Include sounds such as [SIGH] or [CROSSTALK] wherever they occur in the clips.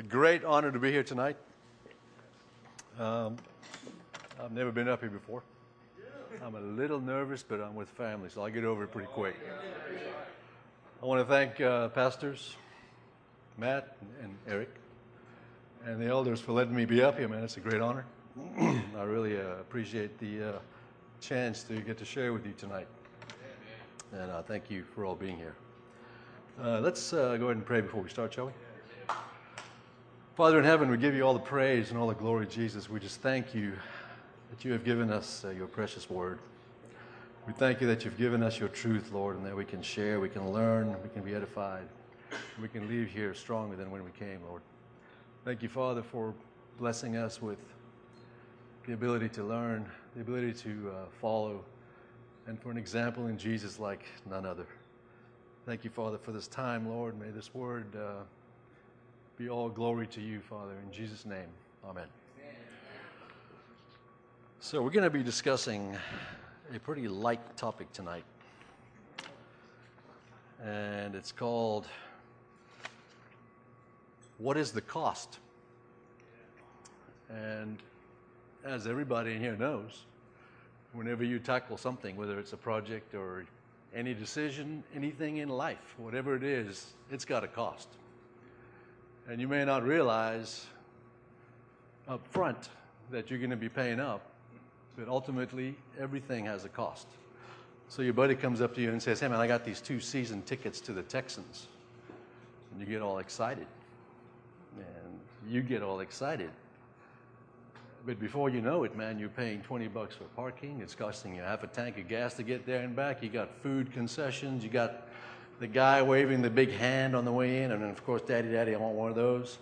A great honor to be here tonight. Um, I've never been up here before. I'm a little nervous, but I'm with family, so I'll get over it pretty quick. I want to thank uh, pastors Matt and Eric and the elders for letting me be up here, man. It's a great honor. [CLEARS THROAT] I really uh, appreciate the uh, chance to get to share with you tonight. And uh, thank you for all being here. Uh, let's uh, go ahead and pray before we start, shall we? Father in heaven, we give you all the praise and all the glory, Jesus. We just thank you that you have given us uh, your precious word. We thank you that you've given us your truth, Lord, and that we can share, we can learn, we can be edified, we can leave here stronger than when we came, Lord. Thank you, Father, for blessing us with the ability to learn, the ability to uh, follow, and for an example in Jesus like none other. Thank you, Father, for this time, Lord. May this word. Uh, be all glory to you, Father, in Jesus' name. Amen. So, we're going to be discussing a pretty light topic tonight. And it's called What is the Cost? And as everybody in here knows, whenever you tackle something, whether it's a project or any decision, anything in life, whatever it is, it's got a cost. And you may not realize up front that you're going to be paying up, but ultimately everything has a cost. So your buddy comes up to you and says, Hey man, I got these two season tickets to the Texans. And you get all excited. And you get all excited. But before you know it, man, you're paying 20 bucks for parking. It's costing you half a tank of gas to get there and back. You got food concessions. You got the guy waving the big hand on the way in, and then of course, Daddy, Daddy, I want one of those.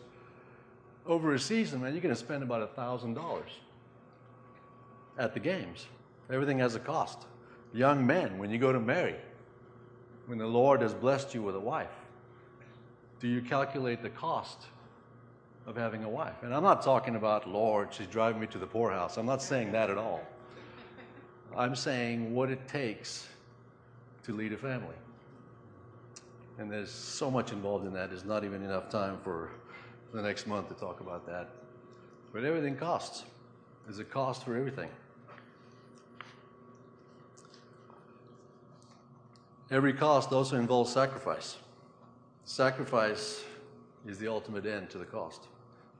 Over a season, man, you're going to spend about a thousand dollars at the games. Everything has a cost. Young men, when you go to marry, when the Lord has blessed you with a wife, do you calculate the cost of having a wife? And I'm not talking about, Lord, she's driving me to the poorhouse. I'm not saying that at all. I'm saying what it takes to lead a family and there's so much involved in that. There's not even enough time for the next month to talk about that. But everything costs. There's a cost for everything. Every cost also involves sacrifice. Sacrifice is the ultimate end to the cost.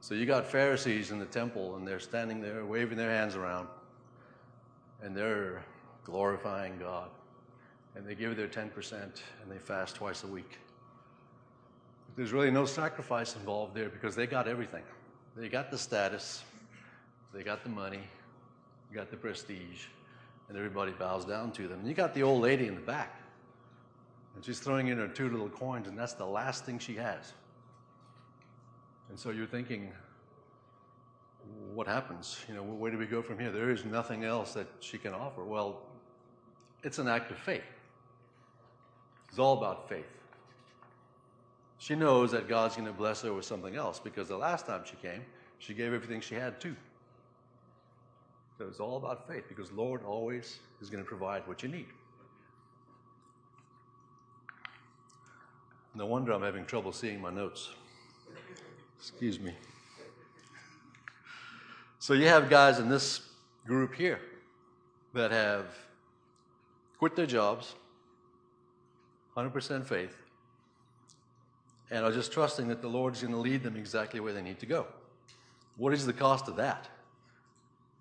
So you got Pharisees in the temple, and they're standing there waving their hands around, and they're glorifying God and they give their 10% and they fast twice a week. There's really no sacrifice involved there because they got everything. They got the status, they got the money, got the prestige, and everybody bows down to them. And you got the old lady in the back, and she's throwing in her two little coins, and that's the last thing she has. And so you're thinking, what happens? You know, where do we go from here? There is nothing else that she can offer. Well, it's an act of faith. It's all about faith. She knows that God's going to bless her with something else because the last time she came, she gave everything she had too. So it's all about faith because Lord always is going to provide what you need. No wonder I'm having trouble seeing my notes. Excuse me. So you have guys in this group here that have quit their jobs, 100% faith, and are just trusting that the Lord's going to lead them exactly where they need to go. What is the cost of that?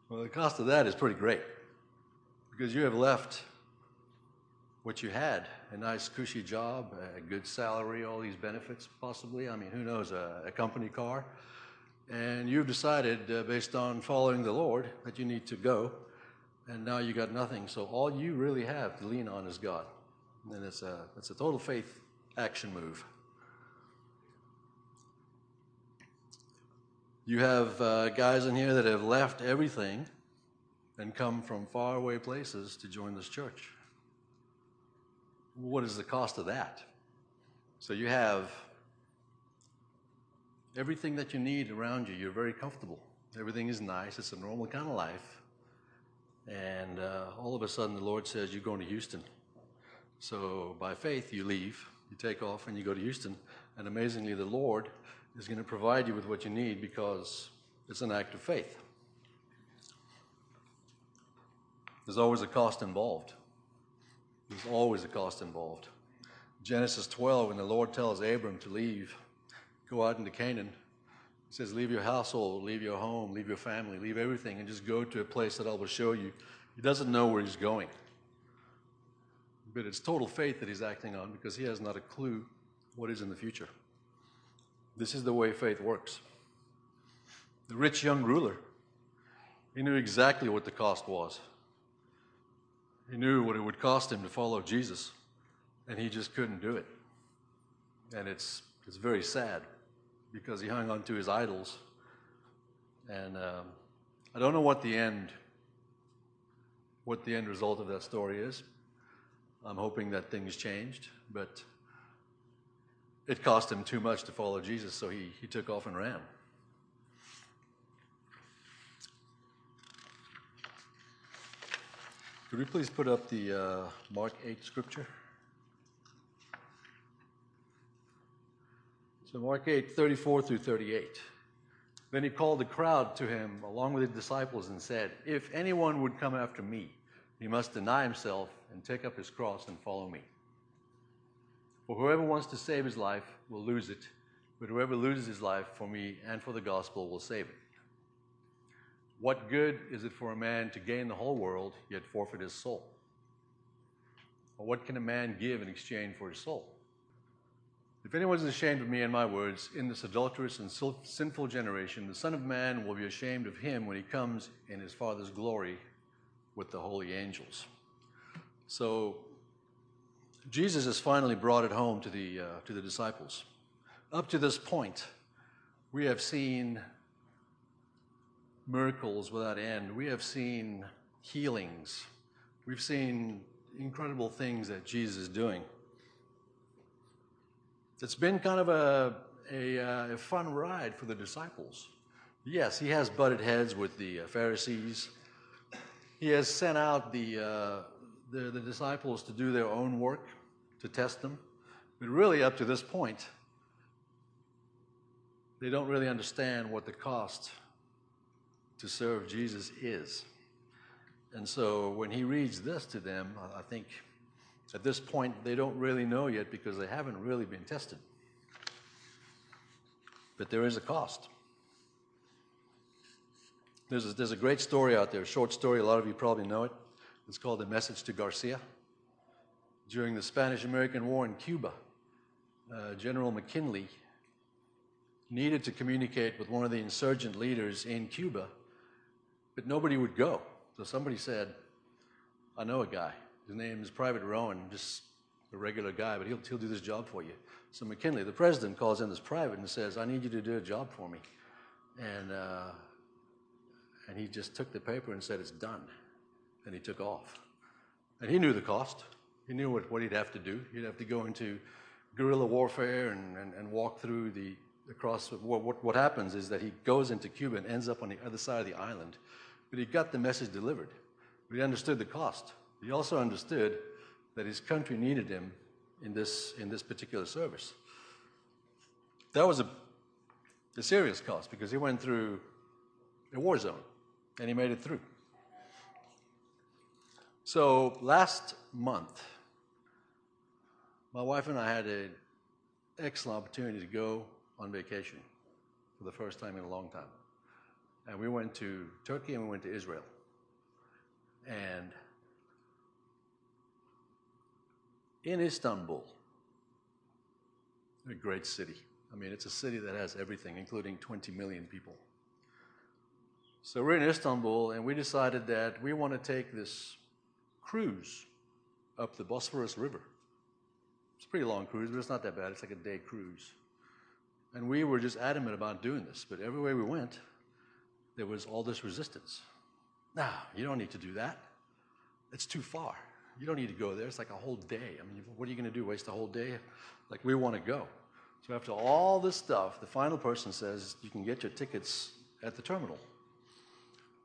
Well, the cost of that is pretty great because you have left what you had a nice, cushy job, a good salary, all these benefits, possibly. I mean, who knows, a, a company car. And you've decided, uh, based on following the Lord, that you need to go, and now you got nothing. So all you really have to lean on is God. And it's a, it's a total faith action move. You have uh, guys in here that have left everything and come from faraway places to join this church. What is the cost of that? So you have everything that you need around you. You're very comfortable. Everything is nice. It's a normal kind of life. And uh, all of a sudden, the Lord says, You're going to Houston. So by faith, you leave You take off and you go to Houston, and amazingly, the Lord is going to provide you with what you need because it's an act of faith. There's always a cost involved. There's always a cost involved. Genesis 12, when the Lord tells Abram to leave, go out into Canaan, he says, Leave your household, leave your home, leave your family, leave everything, and just go to a place that I will show you. He doesn't know where he's going. But it's total faith that he's acting on because he has not a clue what is in the future. This is the way faith works. The rich young ruler, he knew exactly what the cost was. He knew what it would cost him to follow Jesus, and he just couldn't do it. And it's, it's very sad because he hung on to his idols. And um, I don't know what the end what the end result of that story is. I'm hoping that things changed, but it cost him too much to follow Jesus, so he, he took off and ran. Could we please put up the uh, Mark 8 scripture? So, Mark 8, 34 through 38. Then he called the crowd to him along with the disciples and said, If anyone would come after me, he must deny himself and take up his cross and follow me. For whoever wants to save his life will lose it, but whoever loses his life for me and for the gospel will save it. What good is it for a man to gain the whole world, yet forfeit his soul? Or what can a man give in exchange for his soul? If anyone is ashamed of me and my words in this adulterous and sinful generation, the Son of Man will be ashamed of him when he comes in his Father's glory with the holy angels. So Jesus has finally brought it home to the, uh, to the disciples. Up to this point, we have seen miracles without end. We have seen healings. We've seen incredible things that Jesus is doing. It's been kind of a, a, uh, a fun ride for the disciples. Yes, he has butted heads with the uh, Pharisees. He has sent out the, uh, the, the disciples to do their own work to test them. But really, up to this point, they don't really understand what the cost to serve Jesus is. And so when he reads this to them, I think at this point they don't really know yet because they haven't really been tested. But there is a cost. There's a, there's a great story out there, a short story, a lot of you probably know it. It's called The Message to Garcia during the Spanish American War in Cuba, uh, General McKinley needed to communicate with one of the insurgent leaders in Cuba, but nobody would go. So somebody said, I know a guy. His name is Private Rowan, just a regular guy, but he'll, he'll do this job for you. So McKinley, the president, calls in this private and says, I need you to do a job for me. And, uh, and he just took the paper and said, It's done. And he took off. And he knew the cost. He knew what, what he'd have to do. He'd have to go into guerrilla warfare and, and, and walk through the across. What, what, what happens is that he goes into Cuba and ends up on the other side of the island. But he got the message delivered. But he understood the cost. He also understood that his country needed him in this, in this particular service. That was a, a serious cost because he went through a war zone and he made it through. So last month, my wife and I had an excellent opportunity to go on vacation for the first time in a long time. And we went to Turkey and we went to Israel. And in Istanbul, a great city. I mean, it's a city that has everything, including 20 million people. So we're in Istanbul, and we decided that we want to take this cruise up the Bosphorus River. It's a pretty long cruise, but it's not that bad. It's like a day cruise. And we were just adamant about doing this, but everywhere we went, there was all this resistance. No, you don't need to do that. It's too far. You don't need to go there. It's like a whole day. I mean, what are you going to do? Waste a whole day? Like, we want to go. So, after all this stuff, the final person says you can get your tickets at the terminal.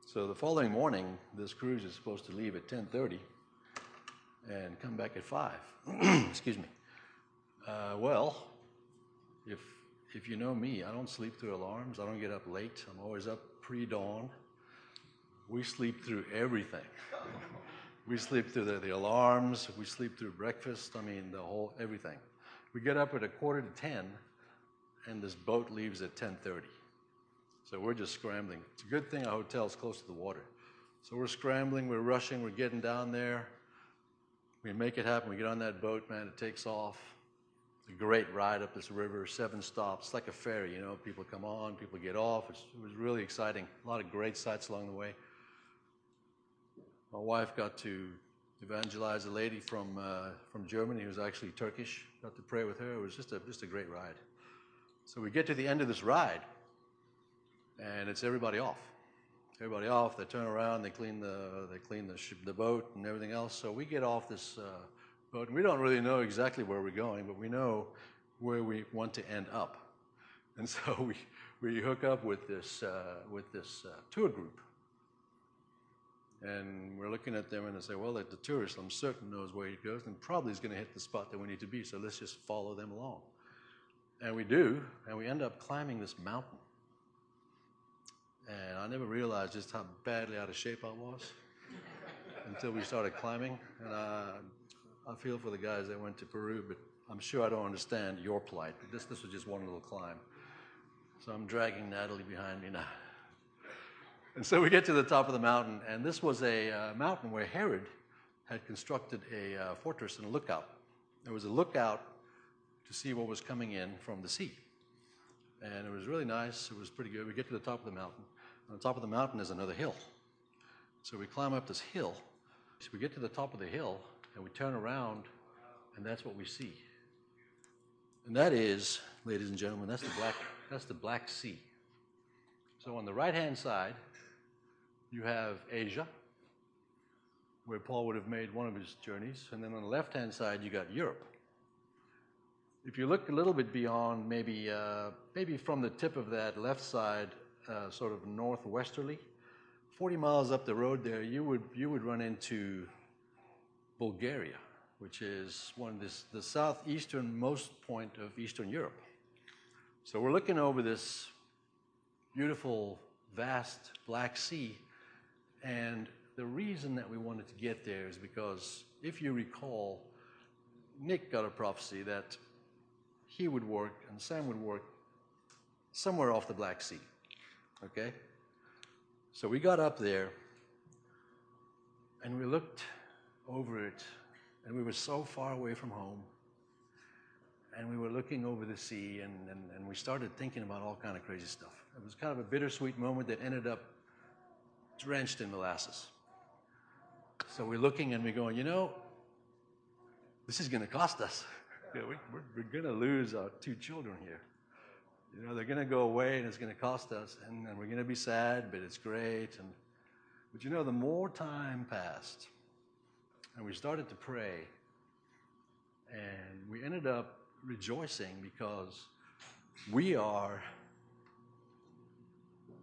So, the following morning, this cruise is supposed to leave at 10:30 and come back at 5. [CLEARS THROAT] Excuse me. Uh, well, if if you know me, I don't sleep through alarms. I don't get up late. I'm always up pre-dawn. We sleep through everything. [LAUGHS] we sleep through the, the alarms. We sleep through breakfast. I mean, the whole everything. We get up at a quarter to ten, and this boat leaves at ten thirty. So we're just scrambling. It's a good thing our hotel's close to the water. So we're scrambling. We're rushing. We're getting down there. We make it happen. We get on that boat, man. It takes off. It's a great ride up this river, seven stops. It's like a ferry, you know. People come on, people get off. It's, it was really exciting. A lot of great sights along the way. My wife got to evangelize a lady from uh, from Germany who was actually Turkish. Got to pray with her. It was just a just a great ride. So we get to the end of this ride, and it's everybody off. Everybody off. They turn around. They clean the they clean the ship, the boat and everything else. So we get off this uh, boat, and we don't really know exactly where we're going, but we know where we want to end up. And [LAUGHS] so we we hook up with this uh, with this uh, tour group and we're looking at them and they say, well, the tourist, I'm certain, knows where he goes and probably is going to hit the spot that we need to be, so let's just follow them along. And we do, and we end up climbing this mountain. And I never realized just how badly out of shape I was until we started climbing. And I, I feel for the guys that went to Peru, but I'm sure I don't understand your plight. This, this was just one little climb. So I'm dragging Natalie behind me now. And so we get to the top of the mountain, and this was a uh, mountain where Herod had constructed a uh, fortress and a lookout. There was a lookout to see what was coming in from the sea. And it was really nice. It was pretty good. We get to the top of the mountain. On the top of the mountain is another hill. So we climb up this hill. So we get to the top of the hill, and we turn around, and that's what we see. And that is, ladies and gentlemen, that's the Black, that's the Black Sea. So on the right hand side, you have Asia, where Paul would have made one of his journeys, and then on the left hand side, you got Europe. If you look a little bit beyond, maybe, uh, maybe from the tip of that left side, uh, sort of northwesterly, 40 miles up the road there, you would, you would run into Bulgaria, which is one of this, the southeasternmost point of Eastern Europe. So we're looking over this beautiful, vast Black Sea and the reason that we wanted to get there is because, if you recall, Nick got a prophecy that he would work and Sam would work somewhere off the Black Sea. Okay? So we got up there and we looked over it, and we were so far away from home. And we were looking over the sea, and, and, and we started thinking about all kind of crazy stuff. It was kind of a bittersweet moment that ended up drenched in molasses. So we're looking and we're going, you know, this is going to cost us. Know, we, are we're going to lose our two children here. You know, they're going to go away and it's going to cost us, and, and we're going to be sad, but it's great. And, but you know, the more time passed, and we started to pray, and we ended up rejoicing because we are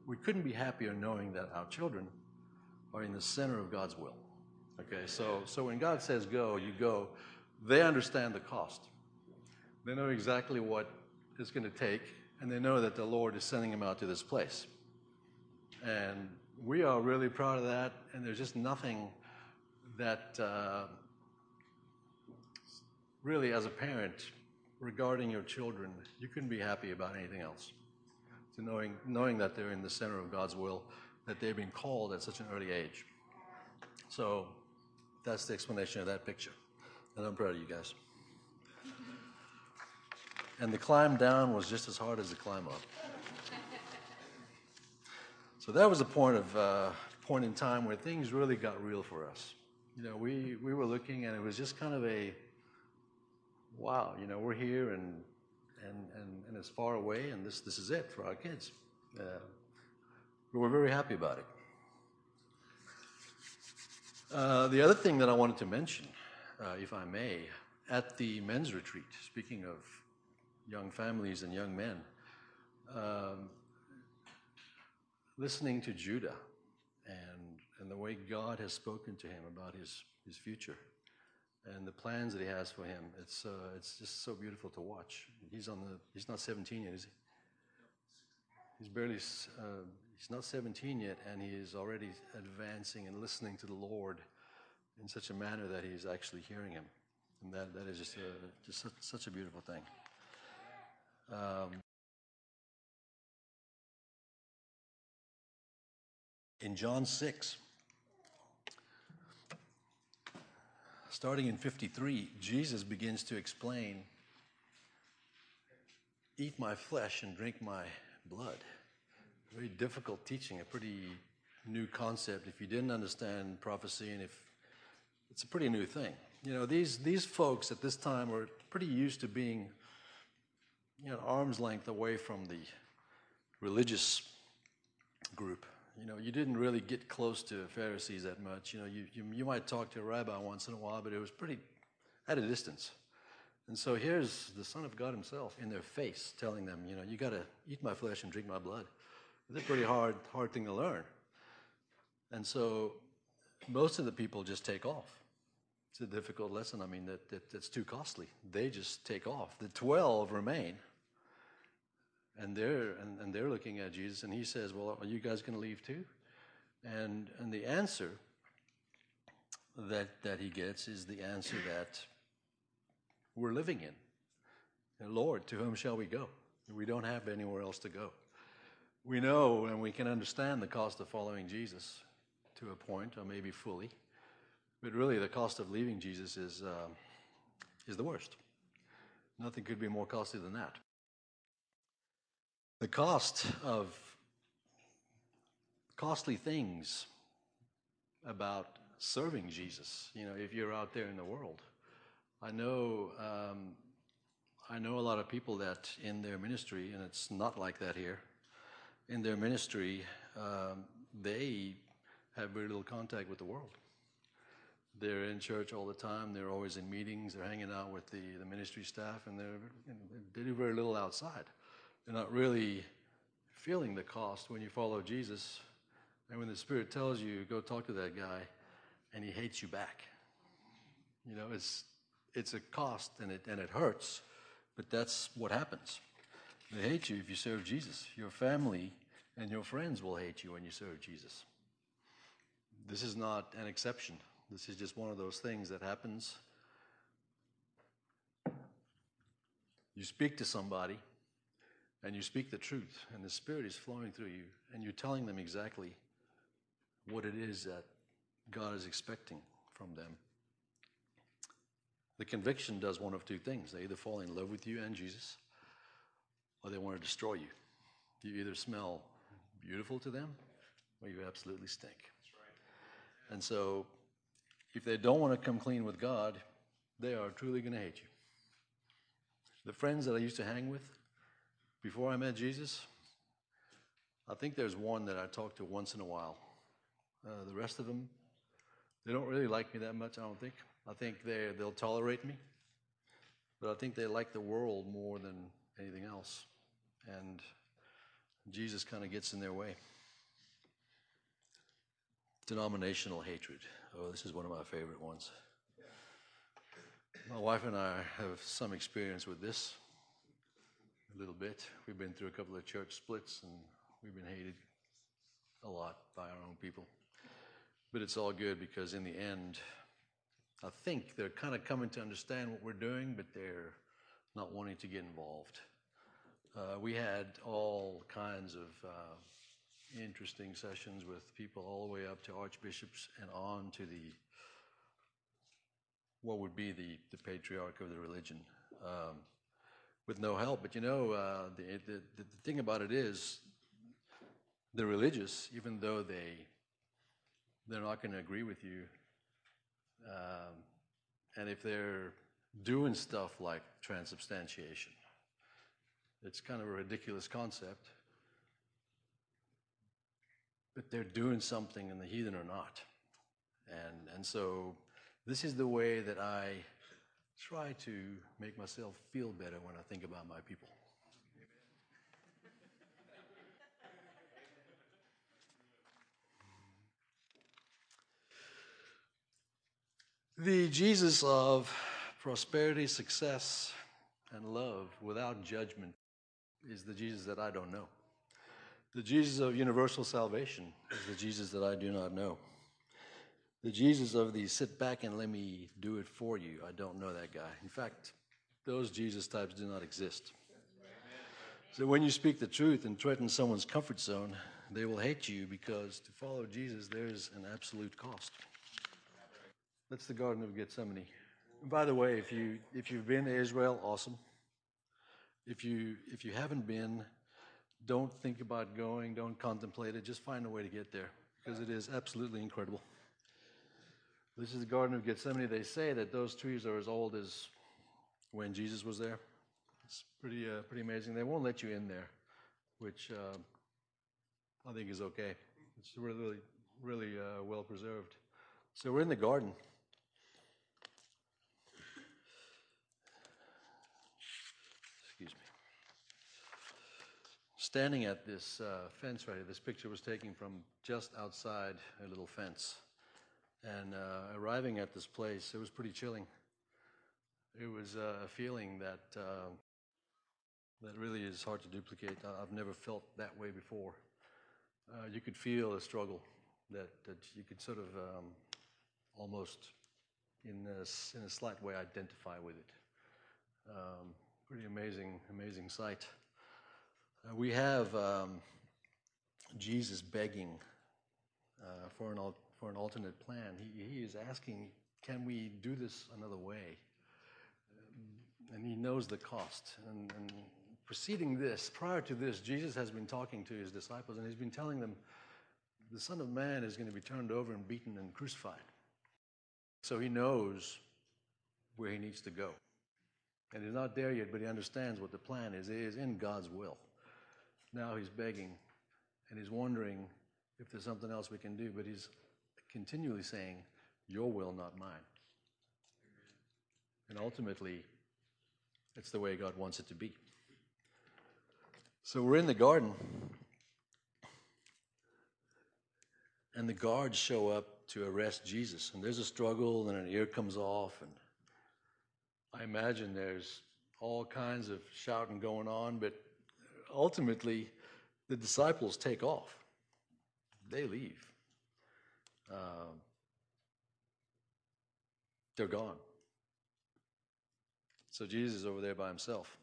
we couldn't be happier knowing that our children are in the center of God's will. Okay, so, so when God says go, you go, they understand the cost. They know exactly what it's going to take, and they know that the Lord is sending them out to this place. And we are really proud of that, and there's just nothing that uh, really, as a parent, regarding your children, you couldn't be happy about anything else to knowing, knowing that they're in the center of God's will, that they've been called at such an early age. So that's the explanation of that picture. And I'm proud of you guys. And the climb down was just as hard as the climb up. So that was a point of uh, point in time where things really got real for us. You know, we, we were looking and it was just kind of a wow, you know, we're here and and, and, and it's far away, and this, this is it for our kids. Uh, we're very happy about it. Uh, the other thing that I wanted to mention, uh, if I may, at the men's retreat, speaking of young families and young men, um, listening to Judah and, and the way God has spoken to him about his, his future, and the plans that He has for him. It's, uh, it's just so beautiful to watch. He's, on the, he's not 17 yet, is he? He's barely, uh, he's not 17 yet, and he is already advancing and listening to the Lord in such a manner that he's actually hearing him. And that, that is just, a, just such, such a beautiful thing. Um, in John 6, starting in 53, Jesus begins to explain eat my flesh and drink my blood. Very difficult teaching, a pretty new concept if you didn't understand prophecy and if it's a pretty new thing. You know, these, these folks at this time were pretty used to being, you know, arm's length away from the religious group. You know, you didn't really get close to Pharisees that much. You know, you, you, you might talk to a rabbi once in a while, but it was pretty at a distance. And so here's the Son of God Himself in their face telling them, you know, you got to eat my flesh and drink my blood. It's a pretty hard, hard thing to learn. And so most of the people just take off. It's a difficult lesson. I mean, that, that that's too costly. They just take off. The 12 remain. And they're, and, and they're looking at Jesus, and he says, Well, are you guys going to leave too? And, and the answer that, that he gets is the answer that we're living in. Lord, to whom shall we go? We don't have anywhere else to go. We know and we can understand the cost of following Jesus to a point, or maybe fully, but really the cost of leaving Jesus is, uh, is the worst. Nothing could be more costly than that. The cost of costly things about serving Jesus, you know, if you're out there in the world. I know, um, I know a lot of people that in their ministry, and it's not like that here, in their ministry, um, they have very little contact with the world. They're in church all the time. They're always in meetings. They're hanging out with the, the ministry staff, and they're, you know, they do very little outside. They're not really feeling the cost when you follow Jesus. And when the Spirit tells you, go talk to that guy, and he hates you back. You know, it's, it's a cost and it, and it hurts, but that's what happens. They hate you if you serve Jesus. Your family and your friends will hate you when you serve Jesus. This is not an exception. This is just one of those things that happens. You speak to somebody and you speak the truth, and the Spirit is flowing through you, and you're telling them exactly what it is that God is expecting from them. The conviction does one of two things. They either fall in love with you and Jesus, or they want to destroy you. You either smell beautiful to them, or you absolutely stink. Right. And so, if they don't want to come clean with God, they are truly going to hate you. The friends that I used to hang with before I met Jesus, I think there's one that I talk to once in a while. Uh, the rest of them, they don't really like me that much, I don't think. I think they, they'll tolerate me, but I think they like the world more than anything else. And Jesus kind of gets in their way. Denominational hatred. Oh, this is one of my favorite ones. My wife and I have some experience with this a little bit. We've been through a couple of church splits and we've been hated a lot by our own people. But it's all good because in the end, I think they're kind of coming to understand what we're doing, but they're not wanting to get involved. Uh, we had all kinds of uh, interesting sessions with people all the way up to archbishops and on to the what would be the, the patriarch of the religion um, with no help. But you know, uh, the, the, the thing about it is, the religious, even though they they're not going to agree with you um, and if they're doing stuff like transubstantiation, it's kind of a ridiculous concept. But they're doing something and the heathen are not. And, and so this is the way that I try to make myself feel better when I think about my people. The Jesus of prosperity, success, and love without judgment is the Jesus that I don't know. The Jesus of universal salvation is the Jesus that I do not know. The Jesus of the sit back and let me do it for you, I don't know that guy. In fact, those Jesus types do not exist. So when you speak the truth and threaten someone's comfort zone, they will hate you because to follow Jesus, there's an absolute cost. That's the Garden of Gethsemane. By the way, if you if you've been to Israel, awesome. If you if you haven't been, don't think about going, don't contemplate it, just find a way to get there because it is absolutely incredible. This is the Garden of Gethsemane. They say that those trees are as old as when Jesus was there. It's pretty uh, pretty amazing. They won't let you in there, which uh, I think is okay. It's really really uh, well preserved. So we're in the garden. Excuse me. Standing at this uh, fence right here, this picture was taken from just outside a little fence. And uh, arriving at this place, it was pretty chilling. It was uh, a feeling that uh, that really is hard to duplicate. I've never felt that way before. Uh, you could feel a struggle that, that you could sort of um, almost, in a, in a slight way, identify with it. Um, pretty amazing, amazing sight. Uh, we have um, Jesus begging uh, for an for an alternate plan. He, he is asking, can we do this another way? And he knows the cost. And, and preceding this, prior to this, Jesus has been talking to his disciples and he's been telling them, the Son of Man is going to be turned over and beaten and crucified. So he knows where he needs to go. And he's not there yet, but he understands what the plan is. It is in God's will. Now he's begging and he's wondering if there's something else we can do, but he's continually saying, Your will, not mine. And ultimately, it's the way God wants it to be. So we're in the garden, and the guards show up to arrest Jesus. And there's a struggle, and an ear comes off. And I imagine there's all kinds of shouting going on, but ultimately, the disciples take off. They leave. Um, they're gone. So Jesus is over there by himself.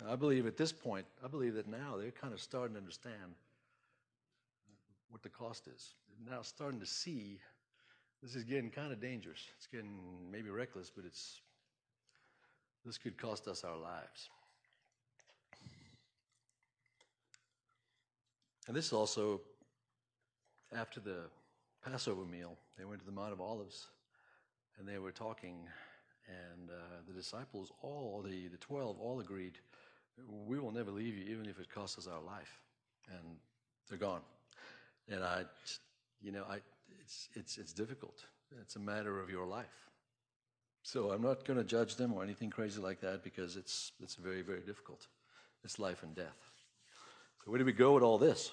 Now, I believe at this point, I believe that now they're kind of starting to understand what the cost is. They're now starting to see this is getting kind of dangerous. It's getting maybe reckless, but it's this could cost us our lives. And this is also after the Passover meal, they went to the Mount of Olives and they were talking, and uh, the disciples, all the, the 12, all agreed, We will never leave you, even if it costs us our life. And they're gone. And I, you know, I, it's, it's, it's difficult. It's a matter of your life. So I'm not going to judge them or anything crazy like that because it's, it's very, very difficult. It's life and death. So where do we go with all this?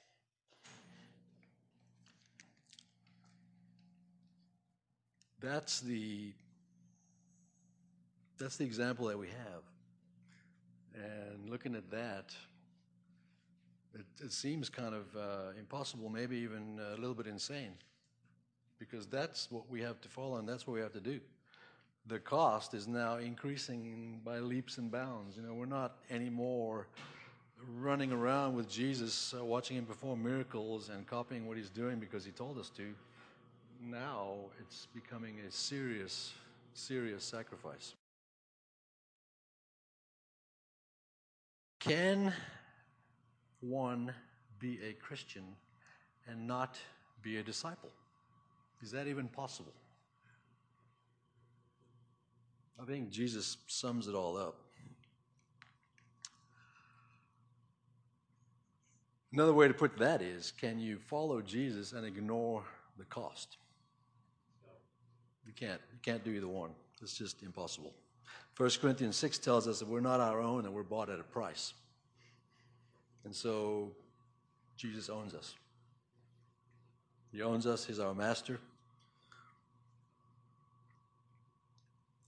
That's the that's the example that we have. And looking at that, it, it seems kind of uh, impossible, maybe even a little bit insane, because that's what we have to follow and that's what we have to do. The cost is now increasing by leaps and bounds. You know, we're not anymore running around with Jesus, uh, watching him perform miracles and copying what he's doing because he told us to now it's becoming a serious, serious sacrifice. Can one be a Christian and not be a disciple? Is that even possible? I think Jesus sums it all up. Another way to put that is can you follow Jesus and ignore the cost? You can't. You can't do either one. It's just impossible. 1 Corinthians 6 tells us that we're not our own and we're bought at a price. And so Jesus owns us. He owns us, He's our master.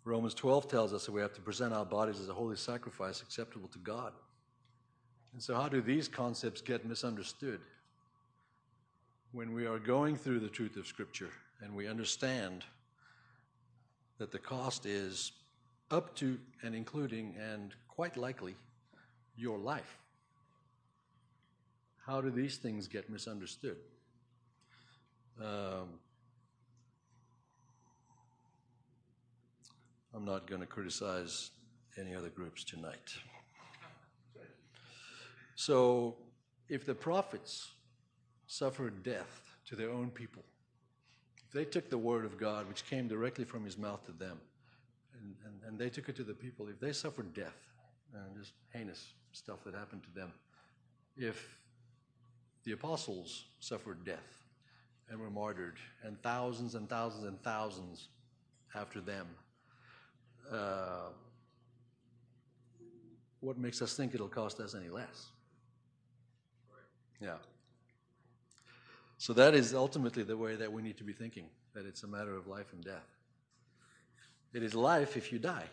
Romans 12 tells us that we have to present our bodies as a holy sacrifice acceptable to God. And so, how do these concepts get misunderstood? When we are going through the truth of Scripture and we understand that the cost is up to and including and quite likely your life. How do these things get misunderstood? Um, I'm not going to criticize any other groups tonight. So, if the prophets suffered death to their own people, they took the word of God, which came directly from his mouth to them, and, and, and they took it to the people, if they suffered death, and just heinous stuff that happened to them, if the apostles suffered death and were martyred, and thousands and thousands and thousands after them, uh, what makes us think it'll cost us any less? Yeah. So that is ultimately the way that we need to be thinking that it's a matter of life and death. It is life if you die.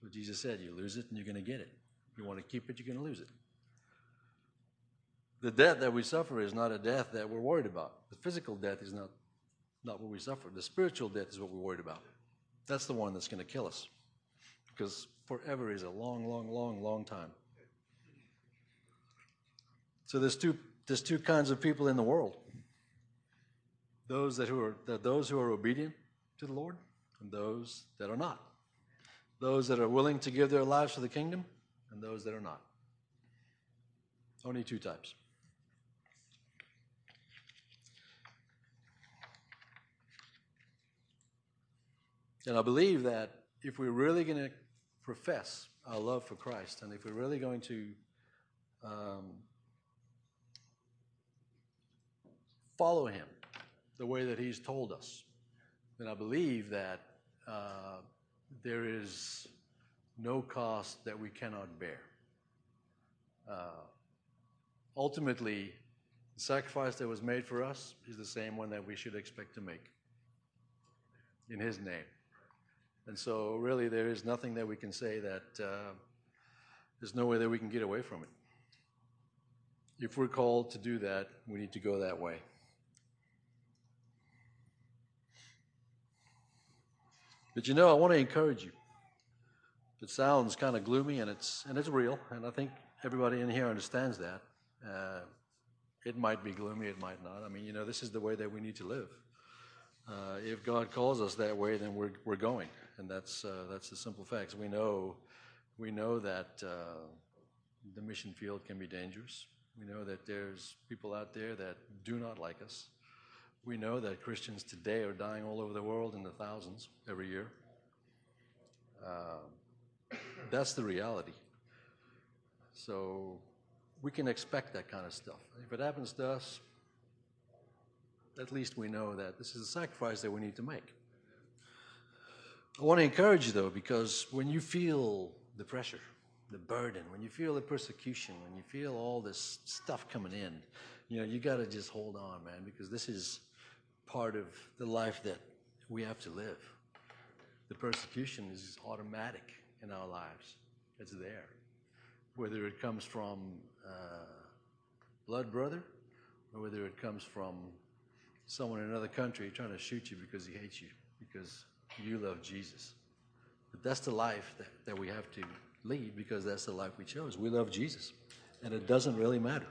So Jesus said, you lose it and you're going to get it. You want to keep it, you're going to lose it. The death that we suffer is not a death that we're worried about. The physical death is not, not what we suffer. The spiritual death is what we're worried about. That's the one that's going to kill us. Because forever is a long, long, long, long time. So there's two, there's two kinds of people in the world. Those that who are that those who are obedient to the Lord and those that are not. Those that are willing to give their lives for the kingdom and those that are not. Only two types. And I believe that if we're really going to profess our love for Christ, and if we're really going to um, follow Him the way that He's told us, then I believe that uh, there is no cost that we cannot bear. Uh, ultimately, the sacrifice that was made for us is the same one that we should expect to make in His name. And so, really, there is nothing that we can say that uh, there's no way that we can get away from it. If we're called to do that, we need to go that way. But you know, I want to encourage you. It sounds kind of gloomy, and it's and it's real, and I think everybody in here understands that. Uh, it might be gloomy, it might not. I mean, you know, this is the way that we need to live. Uh, if God calls us that way, then we're we're going, and that's uh, that's the simple facts. We know we know that uh, the mission field can be dangerous. We know that there's people out there that do not like us. We know that Christians today are dying all over the world in the thousands every year. Uh, that's the reality. So we can expect that kind of stuff. If it happens to us, at least we know that this is a sacrifice that we need to make. I want to encourage you, though, because when you feel the pressure, the burden, when you feel the persecution, when you feel all this stuff coming in, you know, you got to just hold on, man, because this is part of the life that we have to live. The persecution is automatic in our lives, it's there. Whether it comes from uh, blood brother or whether it comes from someone in another country trying to shoot you because he hates you, because you love Jesus. But that's the life that, that we have to lead because that's the life we chose. We love Jesus, and it doesn't really matter.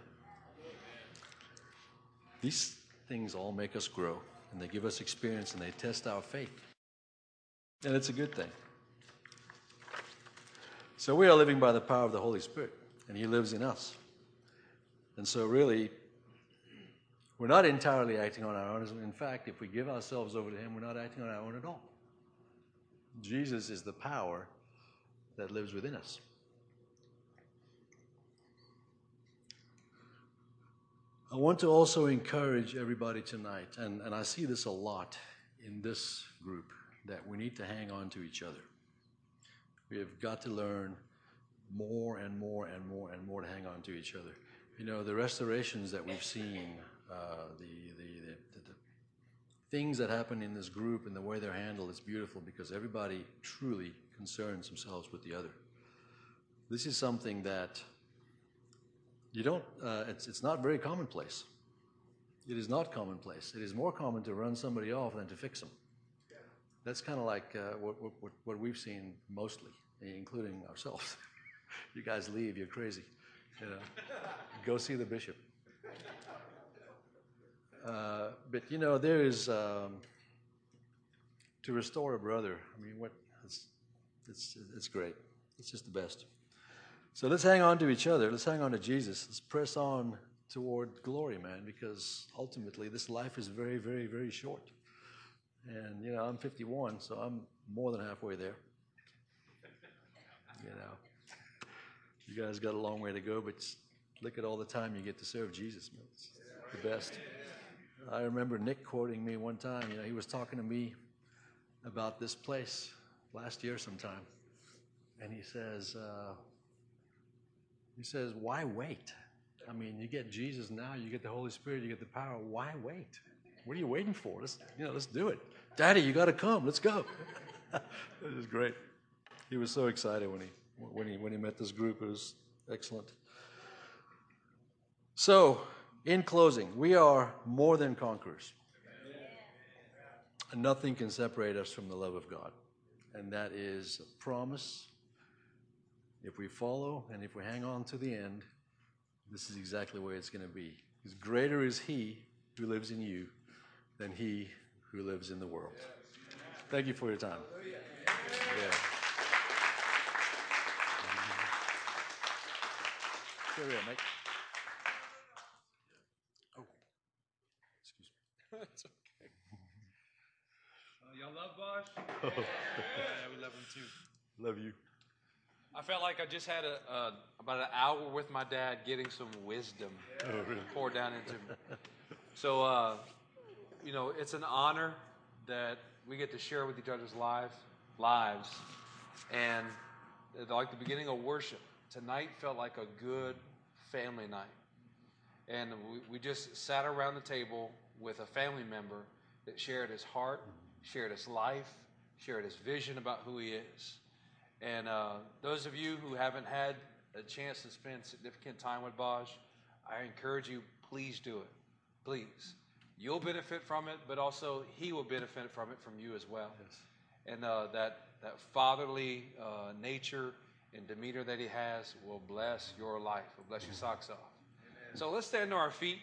These things all make us grow and they give us experience and they test our faith. And it's a good thing. So we are living by the power of the Holy Spirit, and He lives in us. And so, really, we're not entirely acting on our own. In fact, if we give ourselves over to Him, we're not acting on our own at all. Jesus is the power that lives within us. I want to also encourage everybody tonight, and, and I see this a lot in this group, that we need to hang on to each other. We have got to learn more and more and more and more to hang on to each other. You know, the restorations that we've seen, uh, the, the, the, the things that happen in this group and the way they're handled, it's beautiful because everybody truly concerns themselves with the other. This is something that you don't, uh, it's, it's not very commonplace. It is not commonplace. It is more common to run somebody off than to fix them. That's kind of like uh, what, what, what we've seen mostly, including ourselves. [LAUGHS] you guys leave, you're crazy. You know, go see the bishop. Uh, but you know, there is um, to restore a brother. I mean, what? It's, it's it's great. It's just the best. So let's hang on to each other. Let's hang on to Jesus. Let's press on toward glory, man, because ultimately this life is very, very, very short. And, you know, I'm 51, so I'm more than halfway there. You know, you guys got a long way to go, but look at all the time you get to serve Jesus, man. It's the best. I remember Nick quoting me one time. You know, he was talking to me about this place last year sometime. And he says, uh, he says, why wait? I mean, you get Jesus now, you get the Holy Spirit, you get the power. Why wait? What are you waiting for? Let's, you know, let's do it. Daddy, you got to come. Let's go. [LAUGHS] it was great. He was so excited when he, when he, when he met this group. It was excellent. So, in closing, we are more than conquerors. Nothing can separate us from the love of God. And that is a promise if we follow and if we hang on to the end, this is exactly where it's going to be. Because greater is He who lives in you than He who lives in the world. Thank you for your time. Yeah. Go ahead, Mike. Oh, excuse me. [LAUGHS] That's okay. Uh, y'all love Boz? [LAUGHS] yeah, we love him too. Love you. I felt like I just had a, uh, about an hour with my dad getting some wisdom Oh, really? poured down into me. So, uh, you know, it's an honor that we get to share with each other's lives, lives, and like the beginning of worship, tonight felt like a good family night, and we, we just sat around the table with a family member that shared his heart, shared his life, shared his vision about who he is. And uh, those of you who haven't had a chance to spend significant time with Boz, I encourage you, please do it. Please. You'll benefit from it, but also he will benefit from it from you as well. Yes. And uh, that, that fatherly uh, nature and demeanor that he has will bless your life, will bless your socks off. So let's stand to our feet.